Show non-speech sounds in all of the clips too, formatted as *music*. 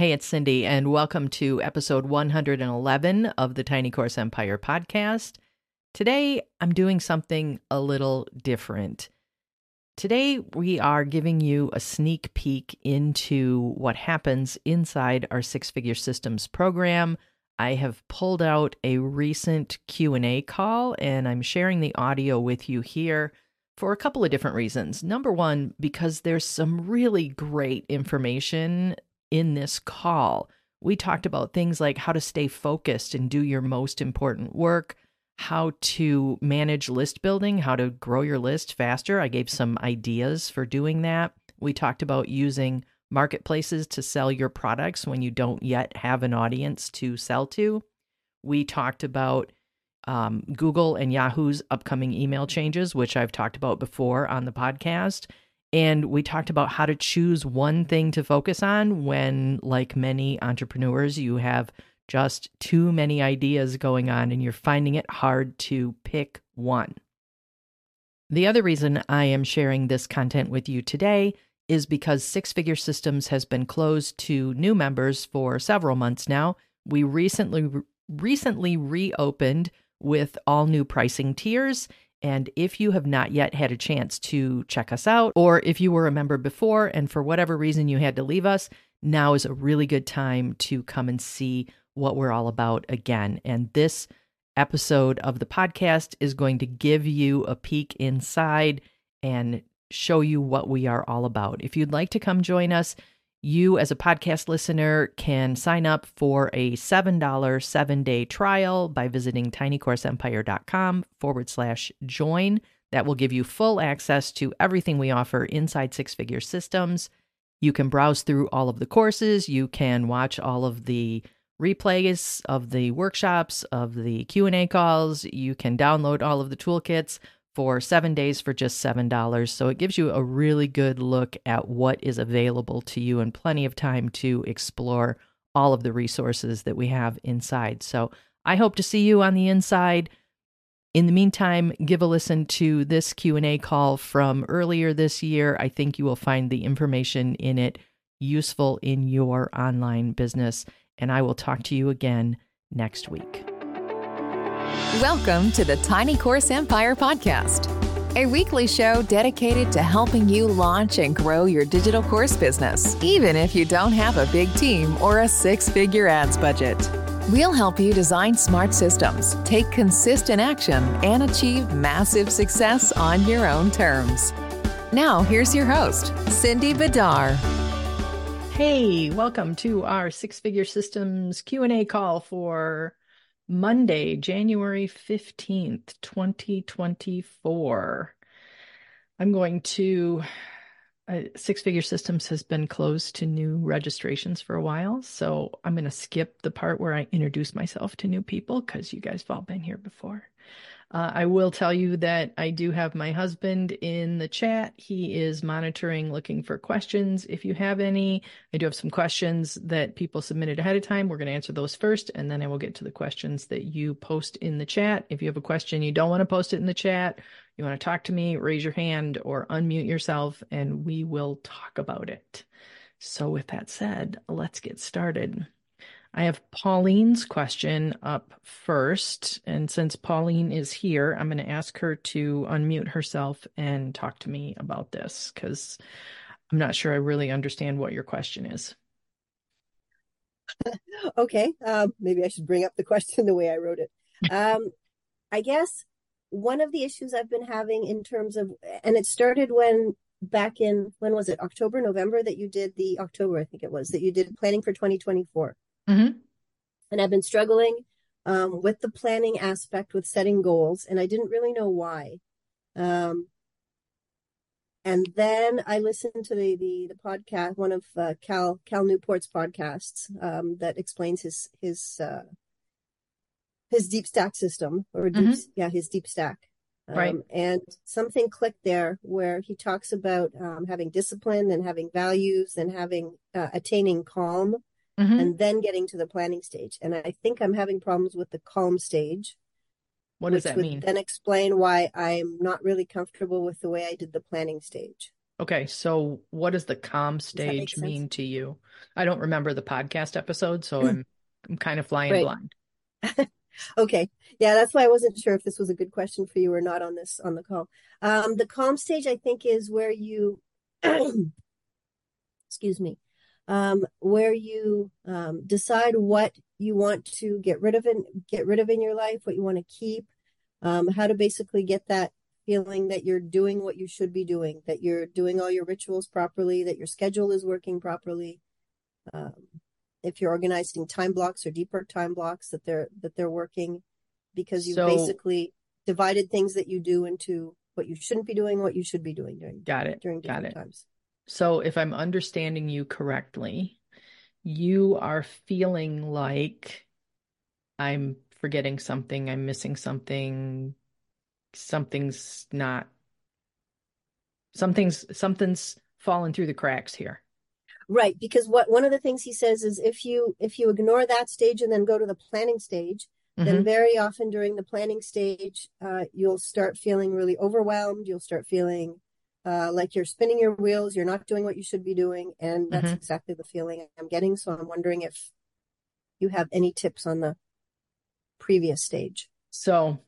Hey, it's Cindy, and welcome to episode 111 of the Tiny Course Empire podcast. Today, I'm doing something a little different. Today, we are giving you a sneak peek into what happens inside our Six Figure Systems program. I have pulled out a recent Q&A call and I'm sharing the audio with you here for a couple of different reasons. Number 1, because there's some really great information in this call. We talked about things like how to stay focused and do your most important work, how to manage list building, how to grow your list faster. I gave some ideas for doing that. We talked about using marketplaces to sell your products when you don't yet have an audience to sell to. We talked about um, Google and Yahoo's upcoming email changes, which I've talked about before on the podcast. And we talked about how to choose one thing to focus on when, like many entrepreneurs, you have just too many ideas going on and you're finding it hard to pick one. The other reason I am sharing this content with you today is because Six Figure Systems has been closed to new members for several months now. We recently recently reopened with all new pricing tiers and if you have not yet had a chance to check us out, or if you were a member before and for whatever reason you had to leave us, now is a really good time to come and see what we're all about again. And this episode of the podcast is going to give you a peek inside and show you what we are all about. If you'd like to come join us, you, as a podcast listener, can sign up for a $7 seven day trial by visiting tinycourseempire.com forward slash join. That will give you full access to everything we offer inside Six Figure Systems. You can browse through all of the courses, you can watch all of the replays of the workshops, of the Q&A calls, you can download all of the toolkits for seven days for just $7. So it gives you a really good look at what is available to you and plenty of time to explore all of the resources that we have inside. So I hope to see you on the inside. In the meantime, give a listen to this Q&A call from earlier this year. I think you will find the information in it useful in your online business and I will talk to you again next week. Welcome to the Tiny Course Empire podcast, a weekly show dedicated to helping you launch and grow your digital course business, even if you don't have a big team or a six figure ads budget. We'll help you design smart systems, take consistent action, and achieve massive success on your own terms. Now, here's your host, Cindy Bidar. Hey, welcome to our Six Figure Systems Q&A call for Monday, January 15th, 2024. I'm going to, uh, Six Figure Systems has been closed to new registrations for a while. So I'm going to skip the part where I introduce myself to new people because you guys have all been here before. Uh, I will tell you that I do have my husband in the chat. He is monitoring, looking for questions. If you have any, I do have some questions that people submitted ahead of time. We're going to answer those first, and then I will get to the questions that you post in the chat. If you have a question you don't want to post it in the chat, you want to talk to me, raise your hand or unmute yourself, and we will talk about it. So, with that said, let's get started. I have Pauline's question up first. And since Pauline is here, I'm going to ask her to unmute herself and talk to me about this because I'm not sure I really understand what your question is. *laughs* okay. Um, maybe I should bring up the question the way I wrote it. Um, I guess one of the issues I've been having in terms of, and it started when back in, when was it, October, November that you did the, October, I think it was, that you did planning for 2024. Mm-hmm. And I've been struggling um, with the planning aspect with setting goals, and I didn't really know why. Um, and then I listened to the the, the podcast, one of uh, Cal Cal Newport's podcasts um, that explains his his uh, his deep stack system, or deep, mm-hmm. yeah, his deep stack. Um, right. And something clicked there where he talks about um, having discipline and having values and having uh, attaining calm mm-hmm. and then getting to the planning stage. And I think I'm having problems with the calm stage. What does that mean? Then explain why I'm not really comfortable with the way I did the planning stage. Okay, so what does the calm Does that make stage mean to you? I don't remember the podcast episode, so I'm *clears throat* I'm kind of flying Right. blind. *laughs* Okay. Yeah, that's why I wasn't sure if this was a good question for you or not on this on the call. Um, the calm stage, I think, is where you, *clears throat* excuse me, um, where you um, decide what you want to get rid of and get rid of in your life, what you want to keep, um, how to basically get that feeling that you're doing what you should be doing, that you're doing all your rituals properly, that your schedule is working properly. Um, if you're organizing time blocks or deeper time blocks that they're that they're working because you've So basically divided things that you do into what you shouldn't be doing, what you should be doing during got it, during got different it. times. So if I'm understanding you correctly, you are feeling like I'm forgetting something, I'm missing something, something's not, something's something's fallen through the cracks here. Right, because what one of the things he says is if you if you ignore that stage and then go to the planning stage, then Mhm. very often during the planning stage, uh, you'll start feeling really overwhelmed. You'll start feeling uh, like you're spinning your wheels. You're not doing what you should be doing, and that's Mhm. exactly the feeling I'm getting. So I'm wondering if you have any tips on the previous stage. So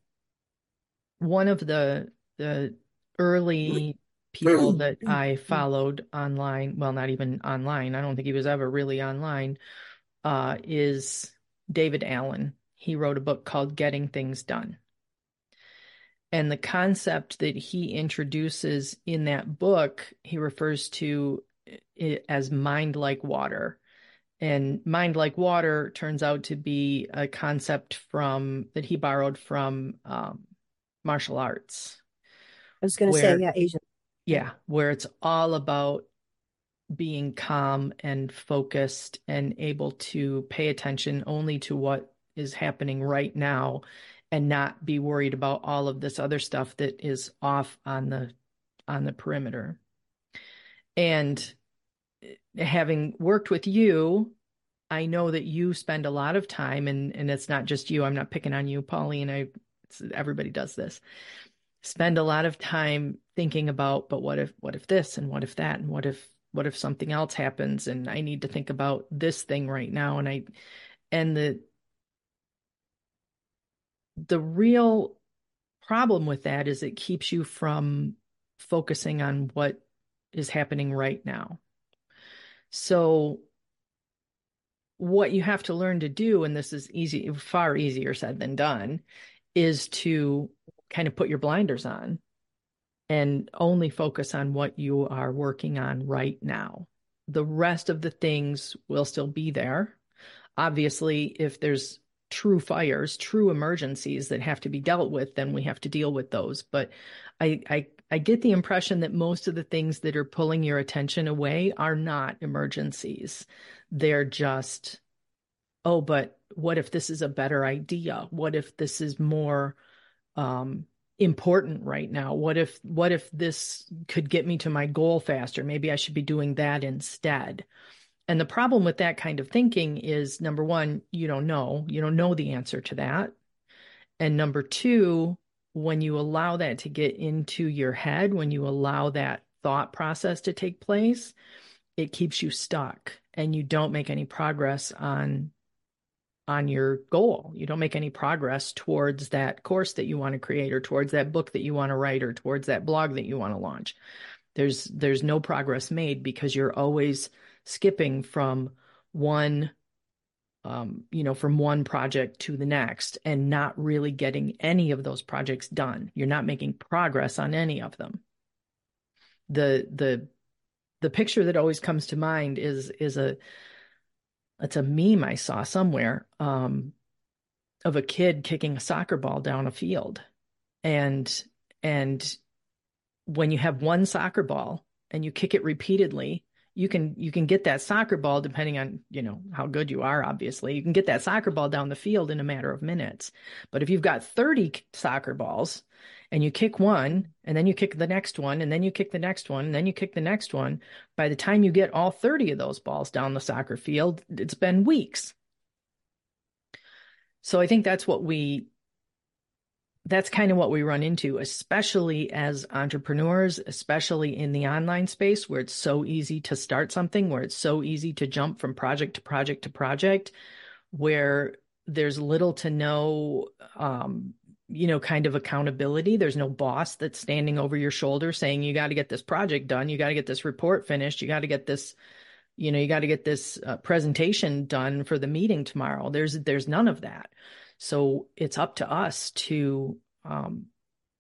one of the the early people that I followed online, well, not even online, I don't think he was ever really online, uh, is David Allen. He wrote a book called Getting Things Done. And the concept that he introduces in that book, he refers to it as mind like water. And mind like water turns out to be a concept from that he borrowed from um, martial arts, I was going to say, yeah, Asian. yeah, where it's all about being calm and focused and able to pay attention only to what is happening right now and not be worried about all of this other stuff that is off on the on the perimeter. And eh, having worked with you, I know that you spend a lot of time and and it's not just you. I'm not picking on you, Pauline. I everybody does this. Spend a lot of time thinking about, but what if what if this and what if that and what if what if something else happens and I need to think about this thing right now and I and the the real problem with that is it keeps you from focusing on what is happening right now. So what you have to learn to do, and this is easy, far easier said than done, is to kind of put your blinders on and only focus on what you are working on right now. The rest of the things will still be there. Obviously, if there's true fires, true emergencies that have to be dealt with, then we have to deal with those. But I, I, I get the impression that most of the things that are pulling your attention away are not emergencies. They're just, oh, but what if this is a better idea? What if this is more um, important right now? What if what if this could get me to my goal faster? Maybe I should be doing that instead. And the problem with that kind of thinking is number one, you don't know. You don't know the answer to that. And number two, when you allow that to get into your head, when you allow that thought process to take place, it keeps you stuck and you don't make any progress on on your goal. You don't make any progress towards that course that you want to create or towards that book that you want to write or towards that blog that you want to launch. There's there's no progress made because you're always skipping from one um, you know, from one project to the next and not really getting any of those projects done. You're not making progress on any of them. The the the picture that always comes to mind is is a it's a meme I saw somewhere um, of a kid kicking a soccer ball down a field, and and when you have one soccer ball and you kick it repeatedly, you can you can get that soccer ball depending on you know how good you are. Obviously, you can get that soccer ball down the field in a matter of minutes. But if you've got thirty soccer balls and you kick one and then you kick the next one and then you kick the next one and then you kick the next one by the time you get all 30 of those balls down the soccer field it's been weeks so i think that's what we that's kind of what we run into, especially as entrepreneurs, especially in the online space where it's so easy to start something, where it's so easy to jump from project to project to project, where there's little to no, um, you know, kind of accountability. There's no boss that's standing over your shoulder saying, you got to get this project done. You got to get this report finished. You got to get this, you know, you got to get this uh, presentation done for the meeting tomorrow. There's, there's none of that. So it's up to us to um,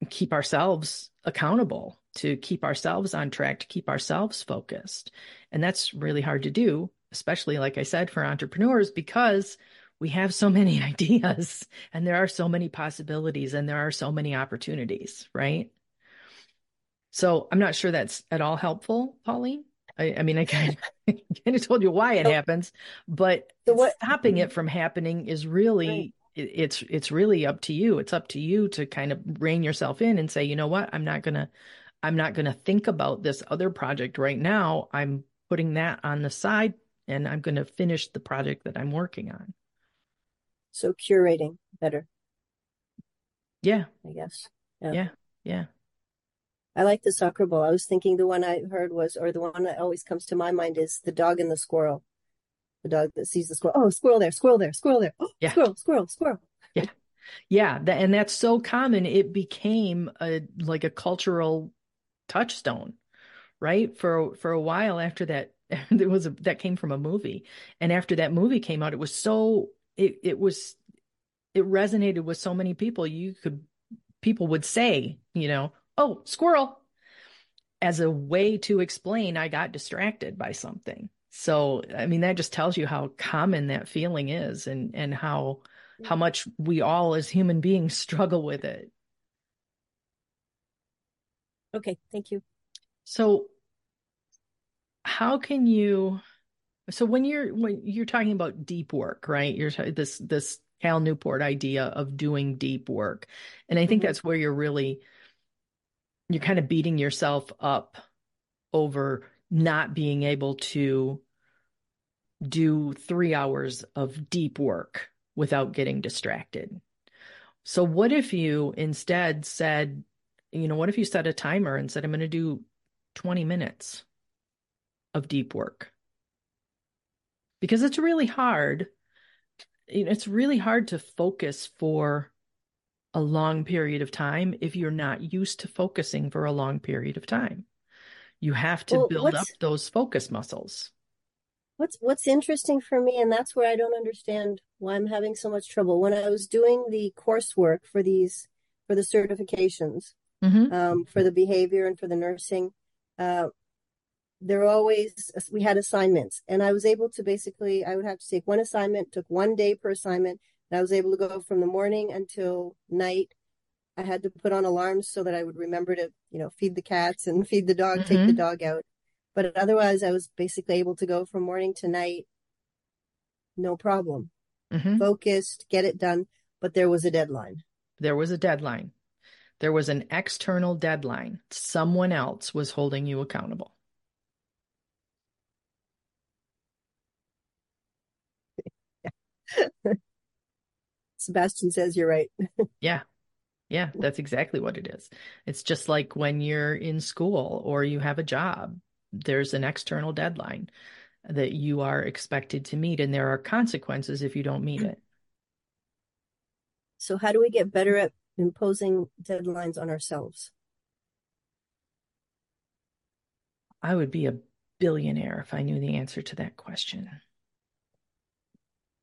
keep ourselves accountable, to keep ourselves on track, to keep ourselves focused. And that's really hard to do, especially, like I said, for entrepreneurs, because we have so *laughs* many ideas and there are so many possibilities and there are so many opportunities, right? So I'm not sure that's at all helpful, Pauline. I, I mean, I kind of, *laughs* kind of told you why it so, happens, but so what, stopping it from happening is really right it's it's really up to you. It's up to you to kind of rein yourself in and say you know what? I'm not going to i'm not going to think about this other project right now. I'm putting that on the side and i'm going to finish the project that i'm working on. So curating better. Yeah. I guess. Yeah. Yeah, yeah. I like the soccer ball. I was thinking the one I heard was, or the one that always comes to my mind is the dog and the squirrel the dog that sees the squirrel. Oh, squirrel there, squirrel there, squirrel there. Oh, yeah. Squirrel, squirrel, squirrel. Yeah. Yeah. and that's so common. It became a like a cultural touchstone, right? For for a while after that, *laughs* there was a that came from a movie. And after that movie came out, it was so it it was it resonated with so many people. You could people would say, you know, oh, squirrel as a way to explain I got distracted by something. So, I mean, that just tells you how common that feeling is and, and how, how much we all as human beings struggle with it. Okay. Thank you. So how can you, so when you're, when you're talking about deep work, right? You're this, this Cal Newport idea of doing deep work. And I think mm-hmm. that's where you're really, you're kind of beating yourself up over not being able to do three hours of deep work without getting distracted. So, what if you instead said, you know, what if you set a timer and said, I'm going to do 20 minutes of deep work? Because it's really hard. It's really hard to focus for a long period of time if you're not used to focusing for a long period of time. You have to well, build up those focus muscles. What's what's interesting for me, and that's where I don't understand why I'm having so much trouble. When I was doing the coursework for these for the certifications, mm-hmm. um, for the behavior and for the nursing, uh, there always we had assignments, and I was able to basically I would have to take one assignment, took one day per assignment, and I was able to go from the morning until night I had to put on alarms so that I would remember to, you know, feed the cats and *laughs* feed the dog, mm-hmm. take the mm-hmm. dog out. But otherwise, I was basically able to go from morning to night, no problem. Mm-hmm. Focused, get it done. But there was a deadline. There was a deadline. There was an external deadline. Someone else was holding you accountable. *laughs* Sebastian says you're right. *laughs* yeah. Yeah, that's exactly what it is. It's just like when you're in school or you have a job, there's an external deadline that you are expected to meet, and there are consequences if you don't meet it. So, how do we get better at imposing deadlines on ourselves? I would be a billionaire if I knew the answer to that question.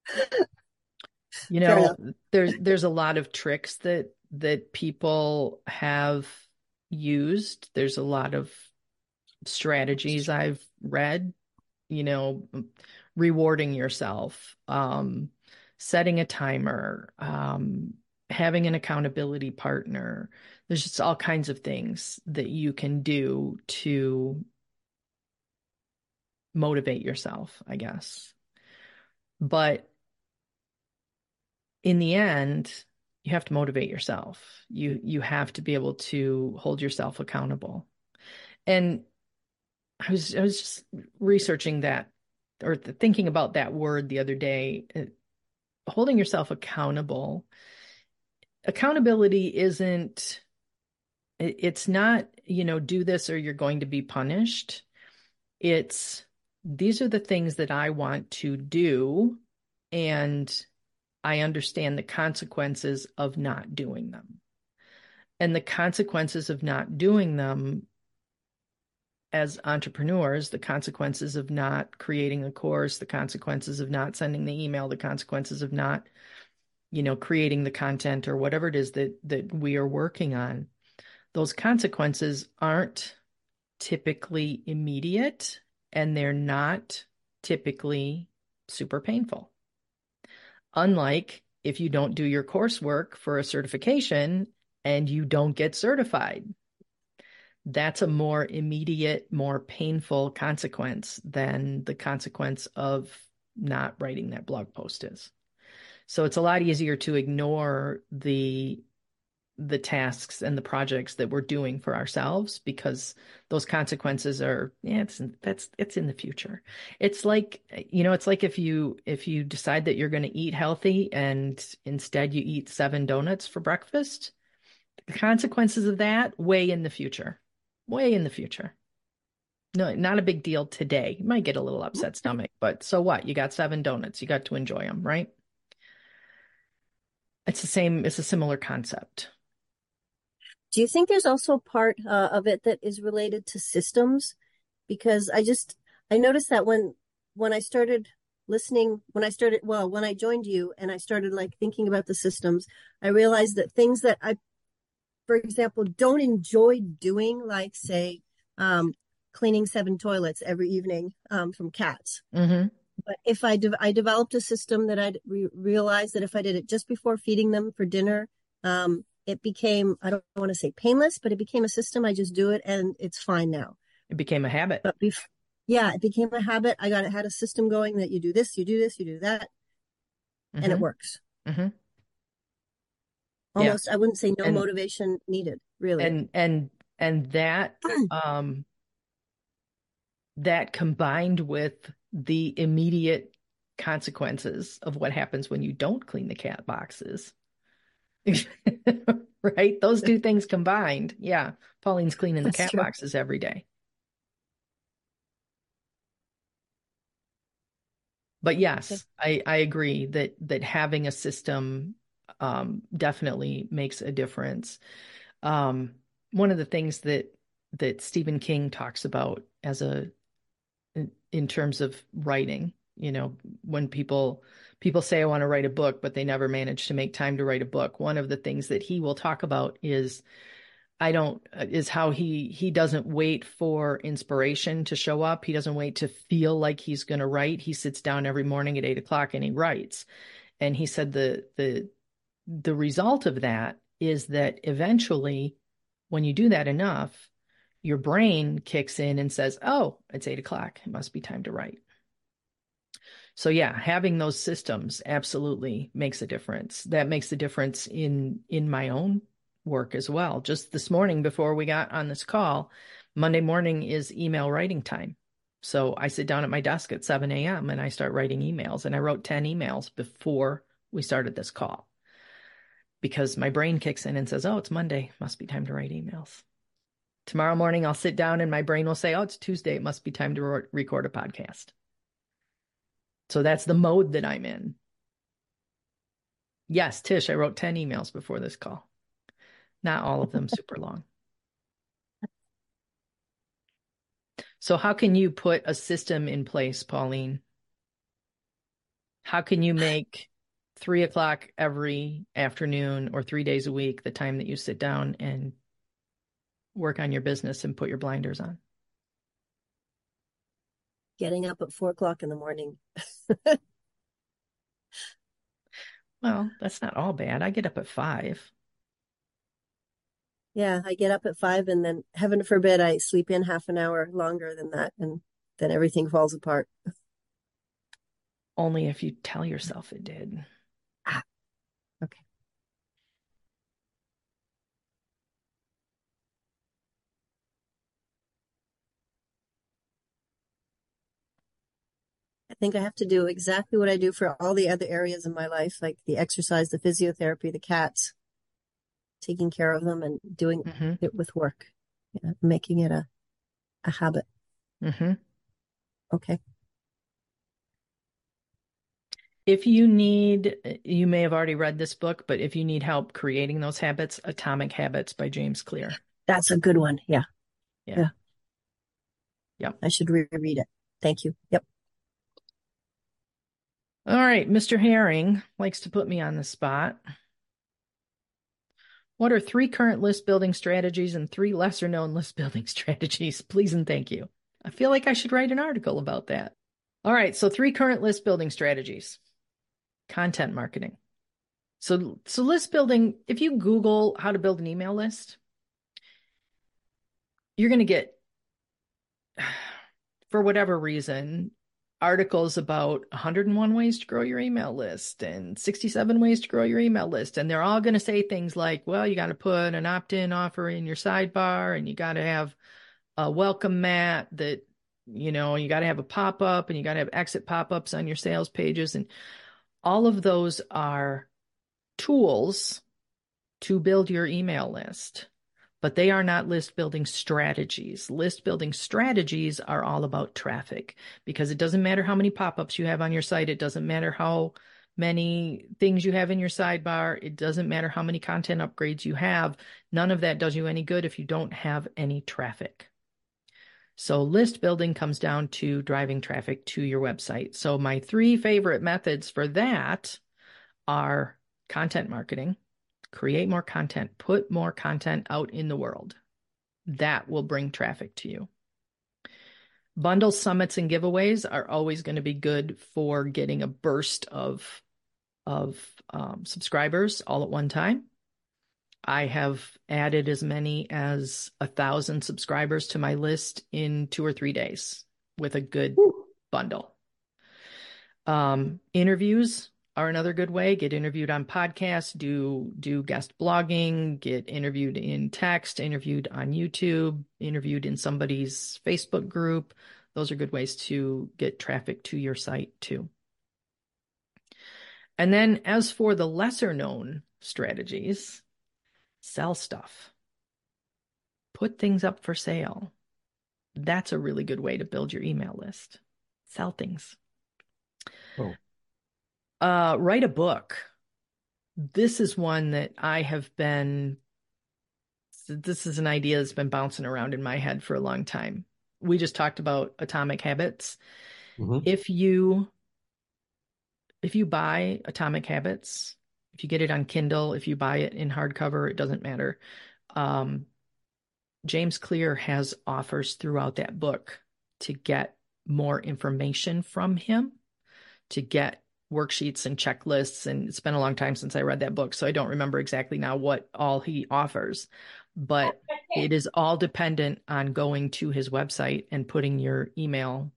*laughs* you know, there's there's a lot of tricks that that people have used. There's a lot of strategies I've read, you know, rewarding yourself, um, setting a timer, um, having an accountability partner. There's just all kinds of things that you can do to motivate yourself, I guess. But in the end, you have to motivate yourself. You you have to be able to hold yourself accountable. And I was I was just researching that or thinking about that word the other day. Uh, holding yourself accountable accountability isn't it's not you know do this or you're going to be punished it's these are the things that i want to do and i understand the consequences of not doing them and the consequences of not doing them as entrepreneurs, the consequences of not creating a course, the consequences of not sending the email, the consequences of not, you know, creating the content or whatever it is that that we are working on. Those consequences aren't typically immediate and they're not typically super painful. Unlike if you don't do your coursework for a certification and you don't get certified that's a more immediate, more painful consequence than the consequence of not writing that blog post is. So it's a lot easier to ignore the the tasks and the projects that we're doing for ourselves because those consequences are yeah it's that's it's in the future it's like you know it's like if you if you decide that you're going to eat healthy and instead you eat seven donuts for breakfast the consequences of that way in the future way in the future. No, not a big deal today. You might get a little upset stomach, but so what? You got seven donuts. You got to enjoy them, right? It's the same, it's a similar concept. Do you think there's also a part uh, of it that is related to systems? Because I just, I noticed that when, when I started listening, when I started, well, when I joined you and I started like thinking about the systems, I realized that things that I for example, don't enjoy doing, like, say, um, cleaning seven toilets every evening um, from cats. Mm-hmm. But if I de- I developed a system that I re- realized that if I did it just before feeding them for dinner, um, it became I don't want to say painless, but it became a system. I just do it and it's fine now. It became a habit. But bef- yeah, it became a habit. I got it had a system going that you do this, you do this, you do that, mm-hmm. and it mm-hmm. works. Mm-hmm almost yeah. i wouldn't say no and, motivation needed really and and and that *clears throat* um that combined with the immediate consequences of what happens when you don't clean the cat boxes *laughs* right those two things combined yeah pauline's cleaning the cat true. boxes every day but yes i i agree that that having a system um, definitely makes a difference. Um, one of the things that that Stephen King talks about as a in, in terms of writing, you know, when people people say I want to write a book, but they never manage to make time to write a book. One of the things that he will talk about is I don't is how he he doesn't wait for inspiration to show up. He doesn't wait to feel like he's going to write. He sits down every morning at eight o'clock and he writes. And he said the the the result of that is that eventually, when you do that enough, your brain kicks in and says, Oh, it's eight o'clock. It must be time to write. So yeah, having those systems absolutely makes a difference. That makes a difference in in my own work as well. Just this morning before we got on this call, Monday morning is email writing time. So I sit down at my desk at 7 a.m. and I start writing emails. And I wrote 10 emails before we started this call because my brain kicks in and says, Oh, it's Monday. Must be time to write emails. Tomorrow morning, I'll sit down and my brain will say, Oh, it's Tuesday. It must be time to re- record a podcast. So that's the mode that I'm in. Yes, Tish, I wrote 10 emails before this call. Not all of them *laughs* super long. So, how can you put a system in place, Pauline? How can you make three o'clock every afternoon or three days a week, the time that you sit down and work on your business and put your blinders on? Getting up at four o'clock in the morning. *laughs* well, that's not all bad. I get up at five. Yeah, I get up at five and then heaven forbid I sleep in half an hour longer than that and then everything falls apart. Only if you tell yourself it did. Okay. I think I have to do exactly what I do for all the other areas in my life, like the exercise, the physiotherapy, the cats. taking care of them and doing Mm-hmm. it with work, yeah, making it a a habit. Mm-hmm. Okay. If you need, you may have already read this book, but if you need help creating those habits, Atomic Habits by James Clear. That's a good one. Yeah. Yeah. Yeah. Yep. I should reread it. Thank you. Yep. All right, Mr. Herring likes to put me on the spot. What are three current list building strategies and three lesser known list building *laughs* strategies? Please and thank you. I feel like I should write an article about that. All right, so three current list building strategies. Content marketing. So so list building, if you Google how to build an email list, you're going to get *sighs* for whatever reason articles about 101 ways to grow your email list and 67 ways to grow your email list. And they're all going to say things like, well, you got to put an opt in offer in your sidebar and you got to have a welcome mat that, you know, you got to have a pop up and you got to have exit pop ups on your sales pages. And all of those are tools to build your email list but they are not list building strategies. List building strategies are all about traffic because it doesn't matter how many pop ups you have on your site. It doesn't matter how many things you have in your sidebar. It doesn't matter how many content upgrades you have. None of that does you any good if you don't have any traffic. So, list building comes down to driving traffic to your website. So, my three favorite methods for that are content marketing create more content, put more content out in the world. That will bring traffic to you. Bundle summits, and giveaways are always going to be good for getting a burst of, of um, subscribers all at one time. I have added as many as a thousand subscribers to my list in two or three days with a good bundle. Um, interviews are another good way. Get interviewed on podcasts, do do guest blogging, get interviewed in text, interviewed on YouTube, interviewed in somebody's Facebook group. Those are good ways to get traffic to your site too. And then as for the lesser known strategies, sell stuff. Put things up for sale. That's a really good way to build your email list. Sell things. Oh. Uh, write a book. This is one that I have been, this is an idea that's been bouncing around in my head for a long time. We just talked about atomic habits. Mhm. If you, if you buy Atomic Habits, if you get it on Kindle, if you buy it in hardcover, it doesn't matter. Um, James Clear has offers throughout that book to get more information from him, to get worksheets and checklists. And it's been a long time since I read that book, so I don't remember exactly now what all he offers. But it is all dependent on going to his website and putting your email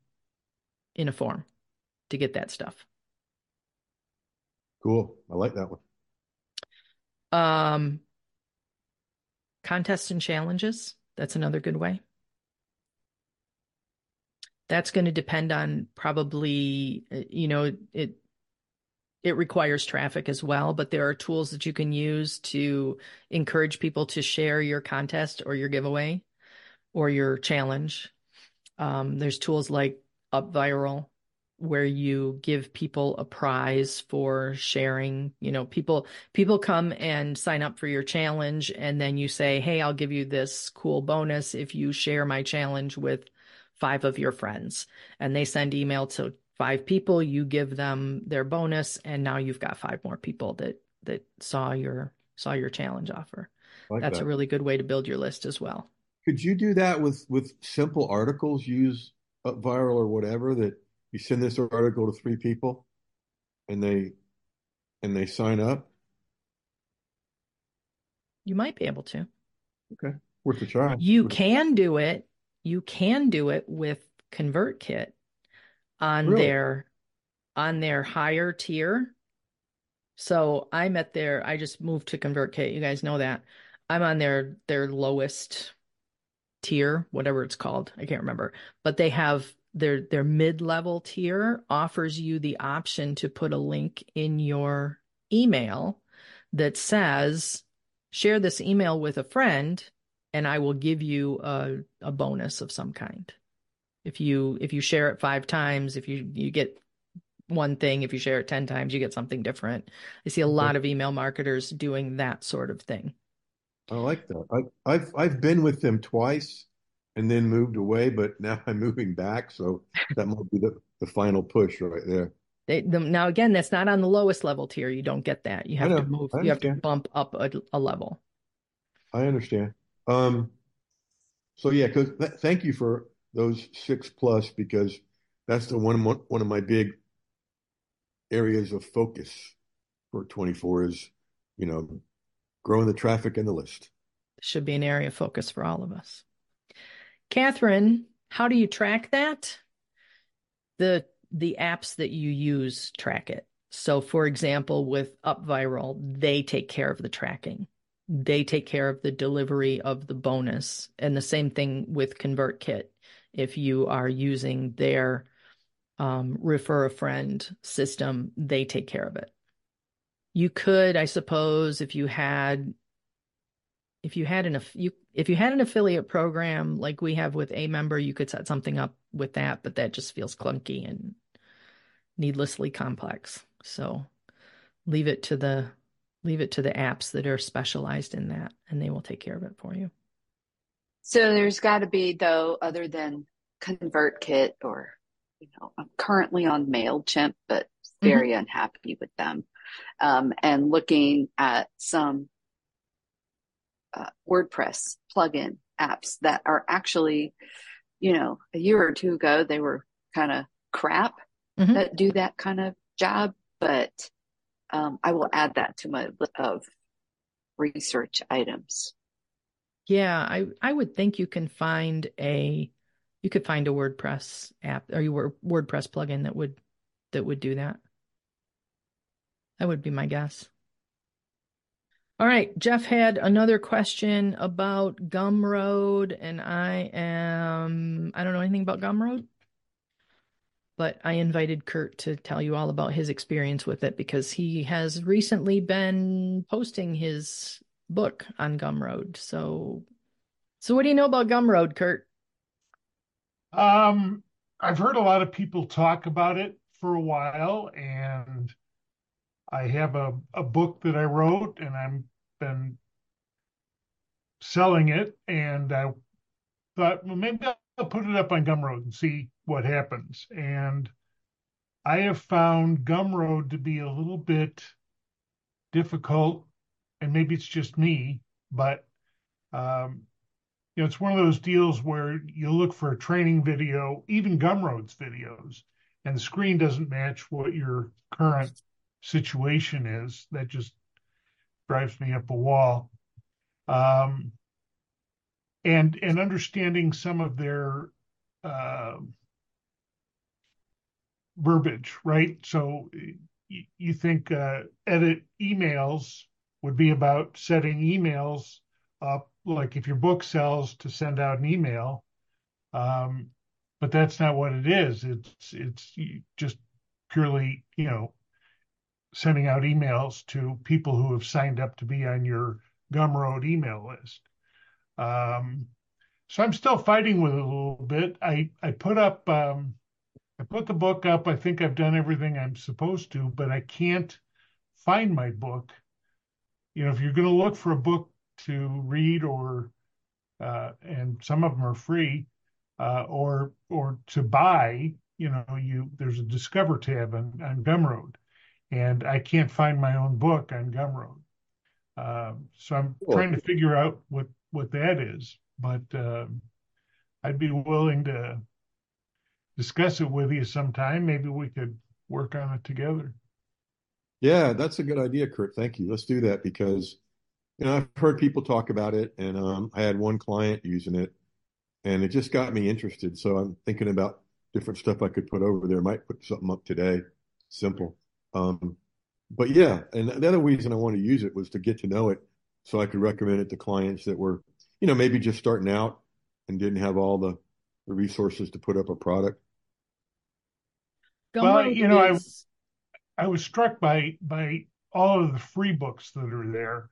in a form to get that stuff. Cool. I like that one. Um, contests and challenges. That's another good way. That's going to depend on probably, uh, you know, it it requires traffic as well, but there are tools that you can use to encourage people to share your contest or your giveaway or your challenge. Um, there's tools like UpViral where you give people a prize for sharing you know people people come and sign up for your challenge and then you say hey i'll give you this cool bonus if you share my challenge with five of your friends and they send email to five people you give them their bonus and now you've got five more people that that saw your saw your challenge offer like that's that. a really good way to build your list as well Could you do that with with simple articles? Use UpViral or whatever that you send this article to three people, and they and they sign up. you might be able to Okay, worth a try. You Worth- can do it. You can do it with ConvertKit on Really? their on their higher tier. So I'm at their I just moved to ConvertKit. You guys know that. I'm on their their lowest tier, whatever it's called. I can't remember. But they have their their mid-level tier offers you the option to put a link in your email that says share this email with a friend and I will give you a, a bonus of some kind. If you if you share it five times, if you you get one thing, if you share it 10 times, you get something different. I see a lot of email marketers doing that sort of thing. I like that. I, I've I've been with them twice and then moved away, but *laughs* now I'm moving back. So that might be the, the final push right there. They, the, now again, that's not on the lowest level tier. You don't get that. You have to move. You have to bump up a, a level. I understand. Um, so yeah, because th- thank you for those six plus because that's the one one of my big areas of focus for 24 is you know growing the traffic and the list. Should be an area of focus for all of us. Catherine, how do you track that? The the apps that you use track it. So, for example, with UpViral, they take care of the tracking. They take care of the delivery of the bonus. And the same thing with ConvertKit. If you are using their um, refer a friend system, they take care of it. You could, I suppose, if you had if you had an you if you had an affiliate program like we have with aMember, you could set something up with that, but that just feels clunky and needlessly complex. So leave it to the leave it to the apps that are specialized in that and they will take care of it for you. So there's got to be though other than ConvertKit or you know I'm currently on Mailchimp but very mm-hmm. unhappy with them. Um, and looking at some uh, WordPress plugin apps that are actually, you know, a year or two ago they were kind of crap mm-hmm. that do that kind of job, but um, I will add that to my list of research items. Yeah, I I would think you can find a you could find a WordPress app or your WordPress plugin that would that would do that. That would be my guess. All right, Jeff had another question about Gumroad, and I am I don't know anything about Gumroad but I invited Kurt to tell you all about his experience with it because he has recently been posting his book on Gumroad. So, so what do you know about Gumroad, Kurt? Um, I've heard a lot of people talk about it for a while, and I have a, a book that I wrote, and I'm been selling it, and I thought, well, maybe I'll put it up on Gumroad and see what happens. And I have found Gumroad to be a little bit difficult, and maybe it's just me, but um, you know, it's one of those deals where you look for a training video, even Gumroad's videos, and the screen doesn't match what your current situation is. That just drives me up a wall. Um, and and understanding some of their uh, verbiage, right? So y- you think uh, edit emails would be about setting emails up, like if your book sells to send out an email. Um, but that's not what it is. It's it's just purely, you know, sending out emails to people who have signed up to be on your Gumroad email list. Um, so I'm still fighting with it a little bit. I I put up um, I put the book up. I think I've done everything I'm supposed to, but I can't find my book. You know, if you're going to look for a book to read or uh, and some of them are free uh, or or to buy, you know, you there's a discover tab on, on Gumroad, and I can't find my own book on Gumroad. Uh, so I'm cool. trying to figure out what what that is, but uh, I'd be willing to discuss it with you sometime. Maybe we could work on it together. Yeah, that's a good idea, Kurt. Thank you. Let's do that because you know I've heard people talk about it, and um, I had one client using it, and it just got me interested. So I'm thinking about different stuff I could put over there. Might put something up today, simple. Um, but yeah, and the other reason I wanted to use it was to get to know it, so I could recommend it to clients that were, you know, maybe just starting out and didn't have all the the resources to put up a product? well, you know, is... I I was struck by by all of the free books that are there,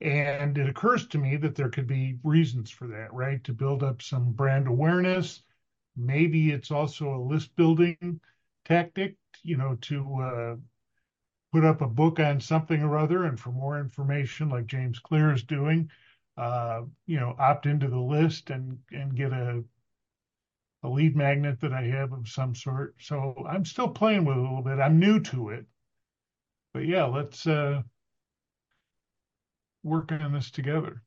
And it occurs to me that there could be reasons for that, right? To build up some brand awareness. Maybe it's also a list building tactic, you know, to uh, put up a book on something or other. And for more information, like James Clear is doing, uh, you know, opt into the list and, and get a, a lead magnet that I have of some sort. So I'm still playing with it a little bit. I'm new to it. But yeah, let's uh, work on this together.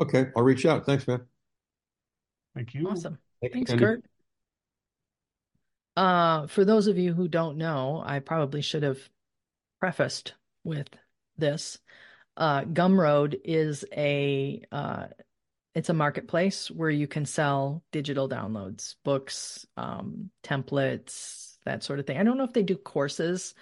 Okay, I'll reach out. Thanks, man. Thank you. Awesome. Thank Thanks, Andy. Kurt. Uh, for those of you who don't know, I probably should have prefaced with this. Uh, Gumroad is a uh, it's a marketplace where you can sell digital downloads, books, um, templates, that sort of thing. I don't know if they do courses.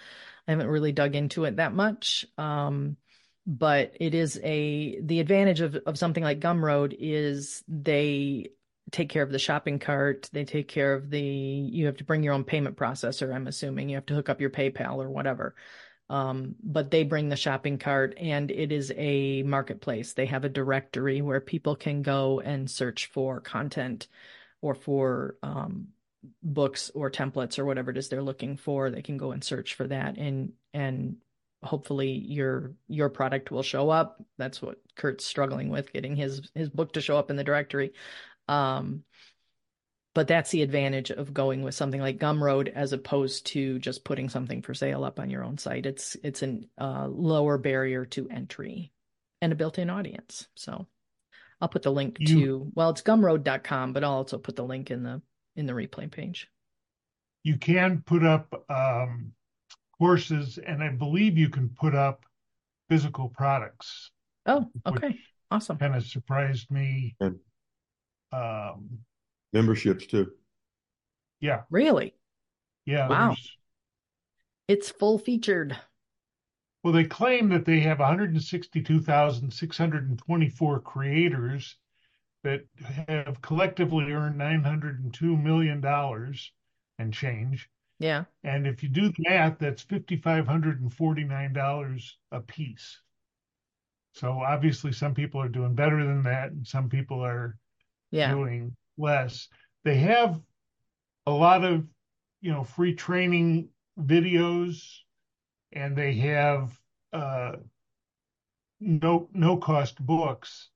I haven't really dug into it that much. Um, but it is a the advantage of of something like Gumroad is they take care of the shopping cart. They take care of the you have to bring your own payment processor. I'm assuming you have to hook up your PayPal or whatever. Um, but they bring the shopping cart and it is a marketplace. They have a directory where people can go and search for content or for um, books or templates or whatever it is they're looking for. They can go and search for that and and hopefully your your product will show up. That's what Kurt's struggling with, getting his his book to show up in the directory. Um, but that's the advantage of going with something like Gumroad as opposed to just putting something for sale up on your own site. It's it's a uh, lower barrier to entry and a built-in audience. So I'll put the link You- to well, it's gumroad.com, but I'll also put the link in the in the replay page. You can put up um, courses, and I believe you can put up physical products. Oh, okay. Awesome. kind of surprised me. Um, Memberships too. yeah, Really? yeah. Wow. there's- It's full featured. Well, they claim that they have 162,624 creators that have collectively earned 902 million dollars and change. Yeah. And if you do the math, that's $5,549 a piece. So obviously, some people are doing better than that, and some people are Yeah. doing less. They have a lot of, you know, free training videos, and they have uh, no no cost books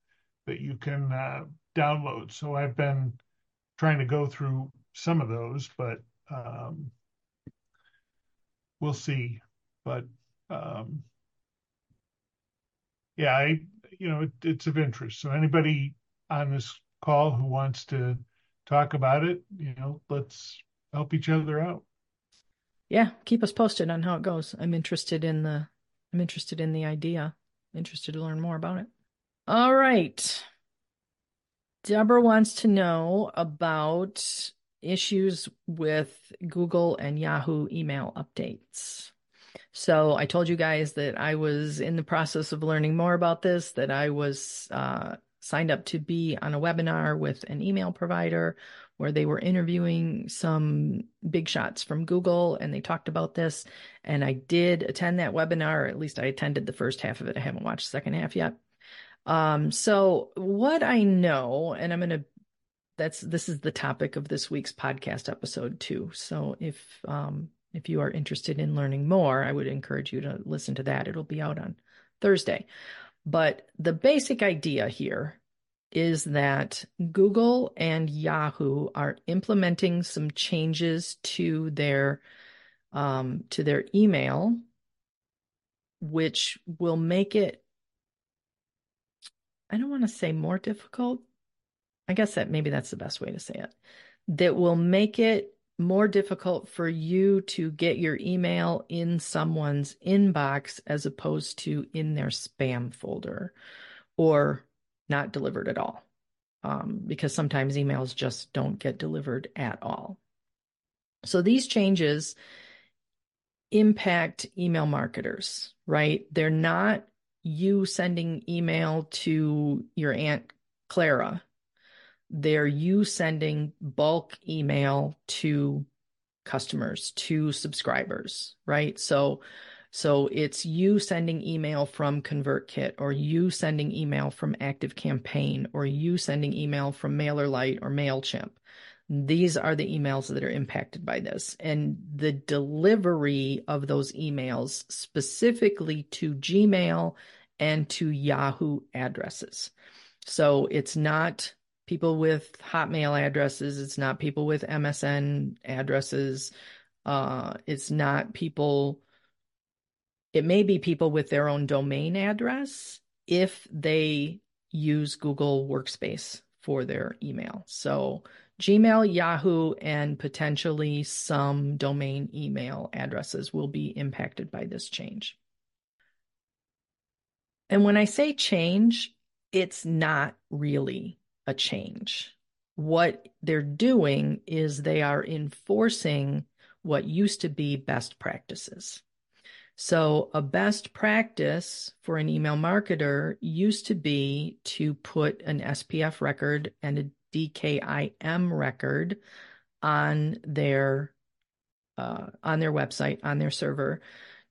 that you can uh, download. So I've been trying to go through some of those, but um, we'll see. But um, yeah, I you know it, it's of interest. So anybody on this call who wants to talk about it, you know, let's help each other out. Yeah. Keep us posted on how it goes. I'm interested in the I'm interested in the idea. Interested to learn more about it. All right. Deborah wants to know about issues with Google and Yahoo email updates. So I told you guys that I was in the process of learning more about this, that I was uh, signed up to be on a webinar with an email provider where they were interviewing some big shots from Google and they talked about this. And I did attend that webinar, at least I attended the first half of it. I haven't watched the second half yet. Um, so what I know, and I'm going to that's this is the topic of this week's podcast episode too. So if um if you are interested in learning more, I would encourage you to listen to that. It'll be out on Thursday. But the basic idea here is that Google and Yahoo are implementing some changes to their um, to their email, which will make it. I don't want to say more difficult. I guess that maybe that's the best way to say it. That will make it more difficult for you to get your email in someone's inbox as opposed to in their spam folder or not delivered at all. Um, because sometimes emails just don't get delivered at all. So these changes impact email marketers, right? They're not you sending email to your Aunt Clara they're you sending bulk email to customers, to subscribers, right? So So it's you sending email from ConvertKit or you sending email from ActiveCampaign or you sending email from MailerLite or MailChimp. These are the emails that are impacted by this. And the delivery of those emails specifically to Gmail and to Yahoo addresses. So it's not people with Hotmail addresses, it's not people with MSN addresses, uh, it's not people it may be people with their own domain address if they use Google Workspace for their email. So Gmail, Yahoo, and potentially some domain email addresses will be impacted by this change. And when I say change, it's not really a change. What they're doing is they are enforcing what used to be best practices. So, a best practice for an email marketer used to be to put an SPF record and a DKIM record on their uh, on their website on their server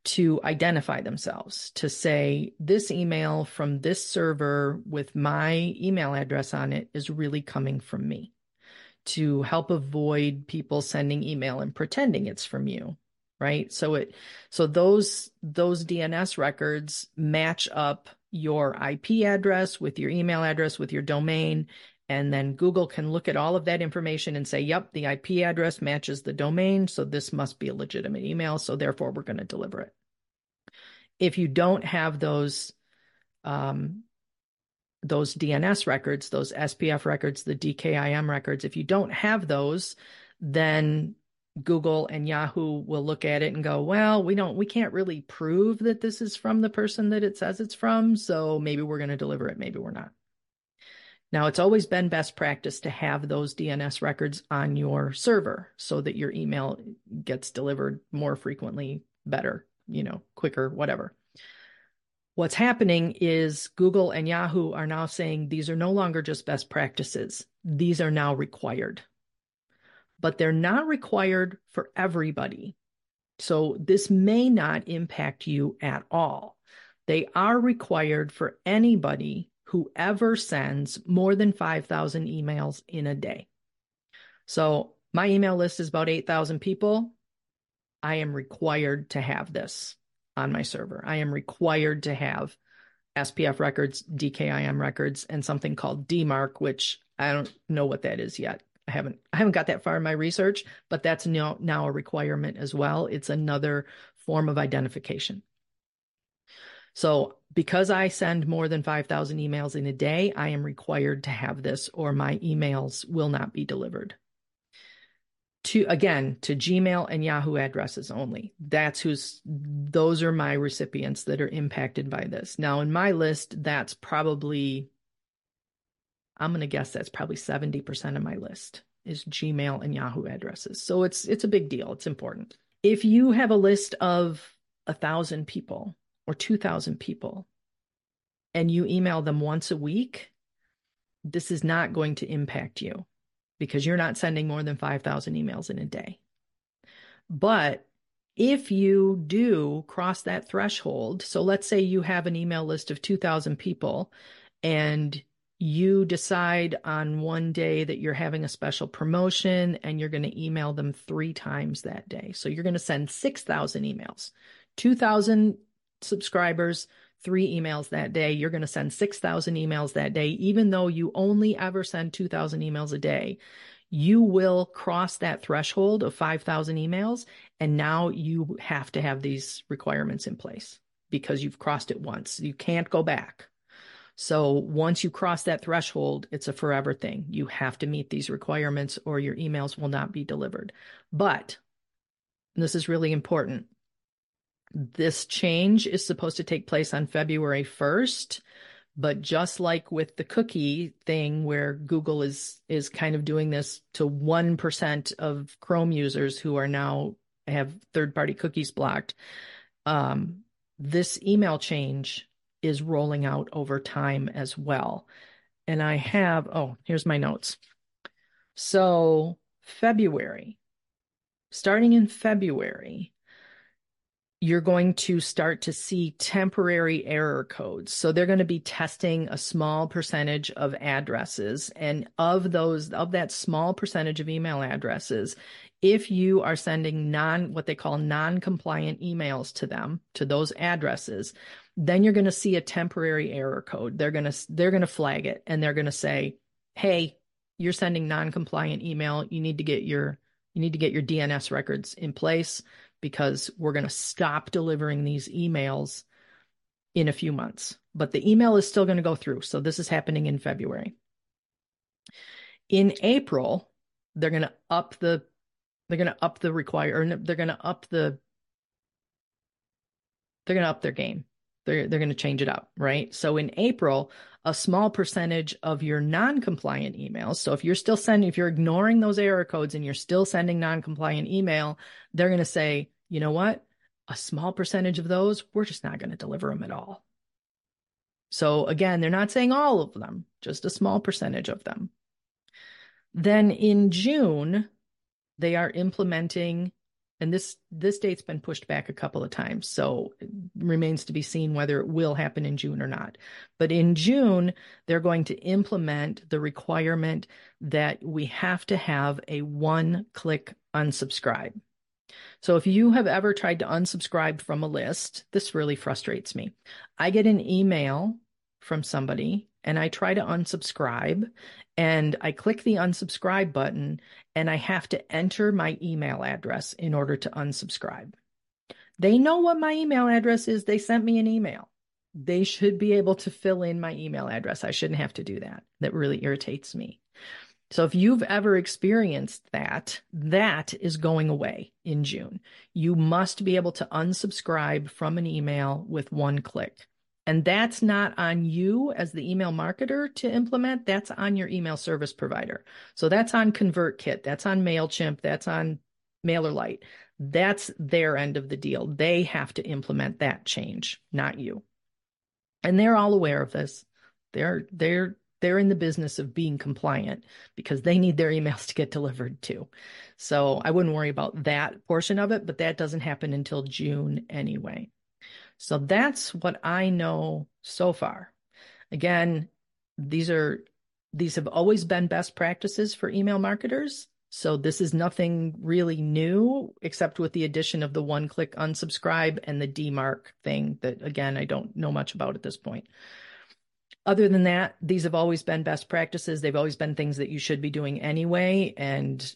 to identify themselves to say this email from this server with my email address on it is really coming from me. To help avoid people sending email and pretending it's from you right? So it so those those dns records match up your ip address with your email address with your domain and then google can look at all of that information and say yep the ip address matches the domain so this must be a legitimate email so therefore we're going to deliver it if you don't have those um, those DNS records, those SPF records, the DKIM records, if you don't have those, then Google and Yahoo will look at it and go, well, we don't, we can't really prove that this is from the person that it says it's from. So maybe we're going to deliver it. Maybe we're not. Now, it's always been best practice to have those DNS records on your server so that your email gets delivered more frequently, better, you know, quicker, whatever. What's happening is Google and Yahoo are now saying these are no longer just best practices. These are now required but they're not required for everybody. So this may not impact you at all. They are required for anybody who ever sends more than 5,000 emails in a day. So my email list is about 8,000 people. I am required to have this on my server. I am required to have SPF records, DKIM records, and something called DMARC, which I don't know what that is yet. I haven't I haven't got that far in my research, but that's now now a requirement as well. It's another form of identification. So, because I send more than 5,000 emails in a day, I am required to have this or my emails will not be delivered. To again, to Gmail and Yahoo addresses only. That's who's those are my recipients that are impacted by this. Now, in my list, that's probably I'm going to guess that's probably 70% of my list is Gmail and Yahoo addresses. So it's it's a big deal. It's important. If you have a list of a thousand people or two thousand people and you email them once a week, this is not going to impact you because you're not sending more than 5,000 emails in a day. But if you do cross that threshold, so let's say you have an email list of 2,000 people and you decide on one day that you're having a special promotion and you're going to email them three times that day. So you're going to send 6,000 emails, 2,000 subscribers, three emails that day. You're going to send 6,000 emails that day, even though you only ever send 2,000 emails a day. You will cross that threshold of 5,000 emails. And now you have to have these requirements in place because you've crossed it once. You can't go back. So once you cross that threshold, it's a forever thing. You have to meet these requirements or your emails will not be delivered. But this is really important. This change is supposed to take place on February 1st. But just like with the cookie thing where Google is is kind of doing this to 1% of Chrome users who are now have third-party cookies blocked, um, this email change is rolling out over time as well. And I have, oh, here's my notes. So, February, starting in February, you're going to start to see temporary error codes. So they're going to be testing a small percentage of addresses. And of those, of that small percentage of email addresses, if you are sending non, what they call non compliant emails to them, to those addresses, then you're going to see a temporary error code. They're going to, they're going to flag it and they're going to say, Hey, you're sending non compliant email. You need to get your, you need to get your DNS records in place because we're going to stop delivering these emails in a few months. But the email is still going to go through. So this is happening in February. In April, they're going to up the they're going to up the require or they're going to up the they're going to up their game. They're they're going to change it up, right? So in April, a small percentage of your non-compliant emails. So if you're still sending, if you're ignoring those error codes and you're still sending non-compliant email, they're going to say, you know what? A small percentage of those, we're just not going to deliver them at all. So again, they're not saying all of them, just a small percentage of them. Then in June, they are implementing and this this date's been pushed back a couple of times so it remains to be seen whether it will happen in June or not. But in June they're going to implement the requirement that we have to have a one click unsubscribe. So if you have ever tried to unsubscribe from a list this really frustrates me. I get an email from somebody and I try to unsubscribe and I click the unsubscribe button and I have to enter my email address in order to unsubscribe. They know what my email address is. They sent me an email. They should be able to fill in my email address. I shouldn't have to do that. That really irritates me. So if you've ever experienced that, that is going away in June. You must be able to unsubscribe from an email with one click. And that's not on you as the email marketer to implement. That's on your email service provider. So that's on ConvertKit. That's on MailChimp. That's on MailerLite. That's their end of the deal. They have to implement that change, not you. And they're all aware of this. They're, they're, they're in the business of being compliant because they need their emails *laughs* to get delivered too. So I wouldn't worry about that portion of it, but that doesn't happen until June anyway. So that's what I know so far. Again, these are these have always been best practices for email marketers. So this is nothing really new except with the addition of the one click unsubscribe and the DMARC thing that again I don't know much about at this point. Other than that, these have always been best practices. They've always been things that you should be doing anyway and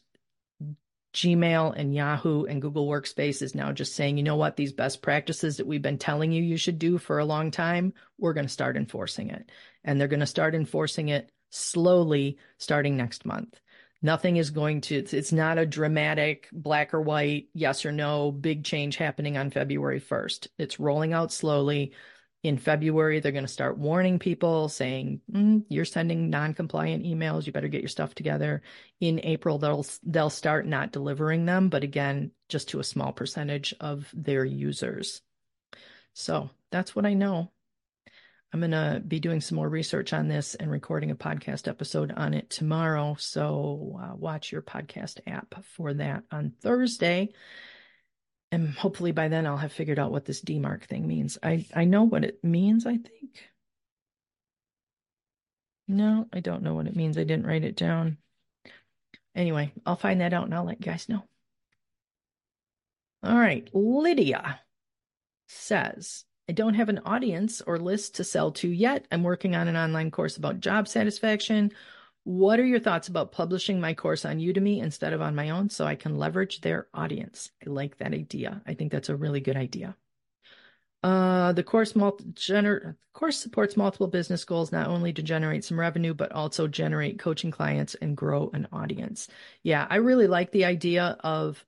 Gmail and Yahoo and Google Workspace is now just saying, you know what, these best practices that we've been telling you you should do for a long time, we're going to start enforcing it. And they're going to start enforcing it slowly starting next month. Nothing is going to, it's, not a dramatic black or white, yes or no, big change happening on February 1st. It's rolling out slowly in February, they're going to start warning people saying, mm, you're sending non-compliant emails. You better get your stuff together. In April, they'll, they'll start not delivering them, but again, just to a small percentage of their users. So that's what I know. I'm going to be doing some more research on this and recording a podcast episode on it tomorrow. So uh, watch your podcast app for that on Thursday and hopefully by then I'll have figured out what this DMARC thing means. I, I know what it means, I think. No, I don't know what it means. I didn't write it down. Anyway, I'll find that out and I'll let you guys know. All right, Lydia says, I don't have an audience or list to sell to yet. I'm working on an online course about job satisfaction what are your thoughts about publishing my course on Udemy instead of on my own so I can leverage their audience? I like that idea. I think that's a really good idea. Uh, the course, multi- gener- course supports multiple business goals, not only to generate some revenue, but also generate coaching clients and grow an audience. Yeah, I really like the idea of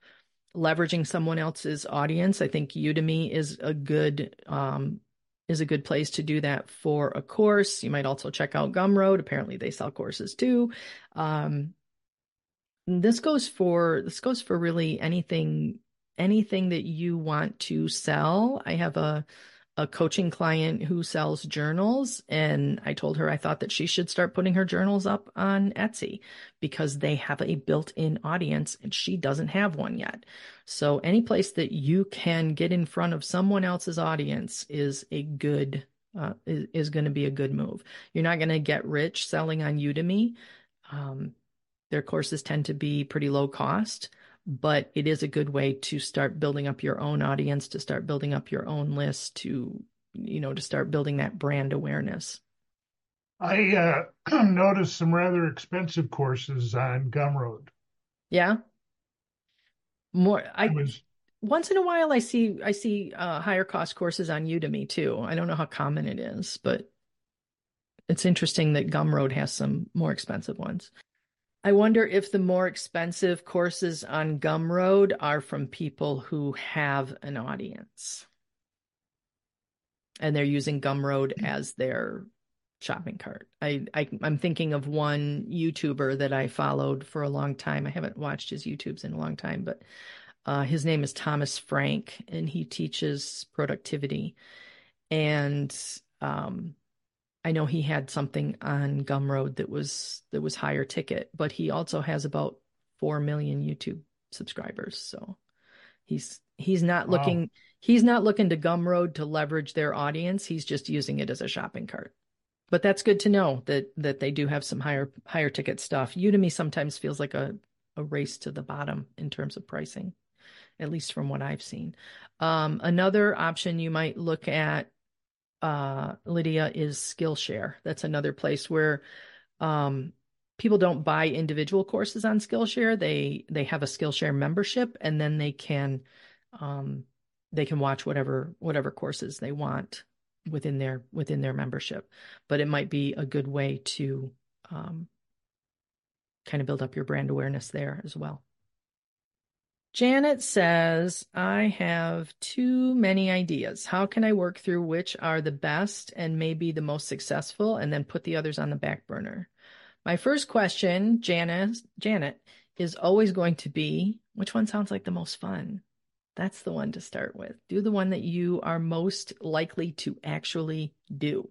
leveraging someone else's audience. I think Udemy is a good um, is a good place to do that for a course. You might also check out Gumroad. Apparently they sell courses too. Um, this goes for this goes for really anything anything that you want to sell. I have a a coaching client who sells journals and I told her I thought that she should start putting her journals up on Etsy because they have a built-in audience and she doesn't have one yet. So any place that you can get in front of someone else's audience is a good uh, is, is going to be a good move. You're not going to get rich selling on Udemy. Um, their courses tend to be pretty low cost, but it is a good way to start building up your own audience, to start building up your own list, to you know, to start building that brand awareness. I uh, *clears throat* noticed some rather expensive courses on Gumroad. Yeah. More, I, I was once in a while I see I see uh, higher cost courses on Udemy too. I don't know how common it is, but it's interesting that Gumroad has some more expensive ones. I wonder if the more expensive courses on Gumroad are from people who have an audience and they're using Gumroad as their shopping cart. I, I am thinking of one YouTuber that I followed for a long time. I haven't watched his YouTubes in a long time, but uh, his name is Thomas Frank, and he teaches productivity. And um, I know he had something on Gumroad that was that was higher ticket, but he also has about four million YouTube subscribers. So he's he's not wow. looking he's not looking to Gumroad to leverage their audience. He's just using it as a shopping cart. But that's good to know that that they do have some higher higher ticket stuff. Udemy sometimes feels like a a race to the bottom in terms of pricing, at least from what I've seen. Um, another option you might look at uh, Lydia, is Skillshare. That's another place where um, people don't buy individual courses on Skillshare. They they have a Skillshare membership, and then they can um, they can watch whatever whatever courses they want within their within their membership. But it might be a good way to um, kind of build up your brand awareness there as well. Janet says, I have too many ideas. How can I work through which are the best and maybe the most successful and then put the others on the back burner? My first question, Janet, Janet, is always going to be which one sounds like the most fun? That's the one to start with. Do the one that you are most likely to actually do.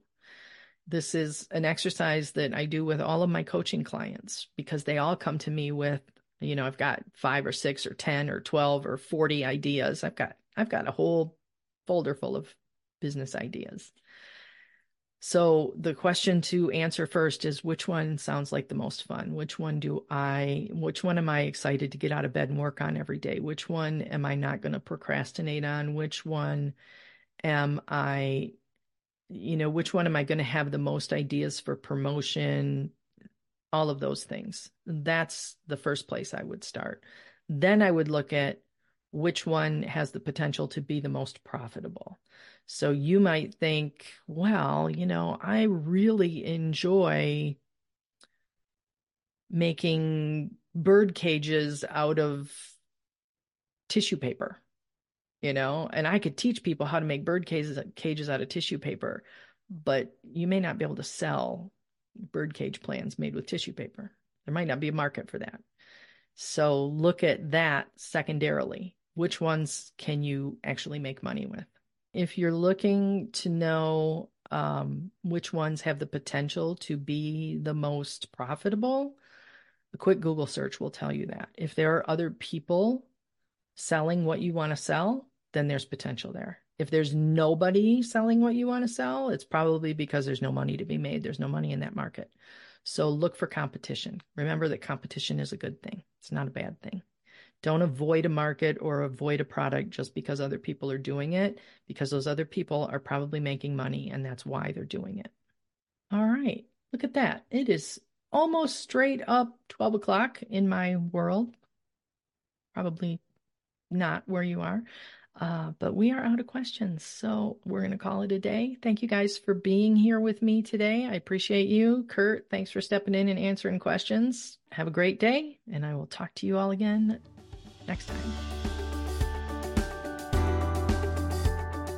This is an exercise that I do with all of my coaching clients because they all come to me with you know i've got five or six or ten or 12 or 40 ideas. I've got i've got a whole folder full of business ideas. So the question to answer first is which one sounds like the most fun? Which one do i which one am i excited to get out of bed and work on every day? Which one am i not going to procrastinate on? Which one am i you know which one am i going to have the most ideas for promotion all of those things. That's the first place I would start. Then I would look at which one has the potential to be the most profitable. So you might think, well, you know, I really enjoy making bird cages out of tissue paper, you know, and I could teach people how to make bird cages, cages out of tissue paper, but you may not be able to sell birdcage plans made with tissue paper. There might not be a market for that. So look at that secondarily. Which ones can you actually make money with? If you're looking to know um, which ones have the potential to be the most profitable, a quick Google search will tell you that. If there are other people selling what you want to sell, then there's potential there. If there's nobody selling what you want to sell, it's probably because there's no money to be made. There's no money in that market. So look for competition. Remember that competition is a good thing, it's not a bad thing. Don't avoid a market or avoid a product just because other people are doing it, because those other people are probably making money and that's why they're doing it. All right, look at that. It is almost straight up 12 o'clock in my world. Probably not where you are. Uh, but we are out of questions. So we're going to call it a day. Thank you guys for being here with me today. I appreciate you. Kurt, thanks for stepping in and answering questions. Have a great day, and I will talk to you all again next time.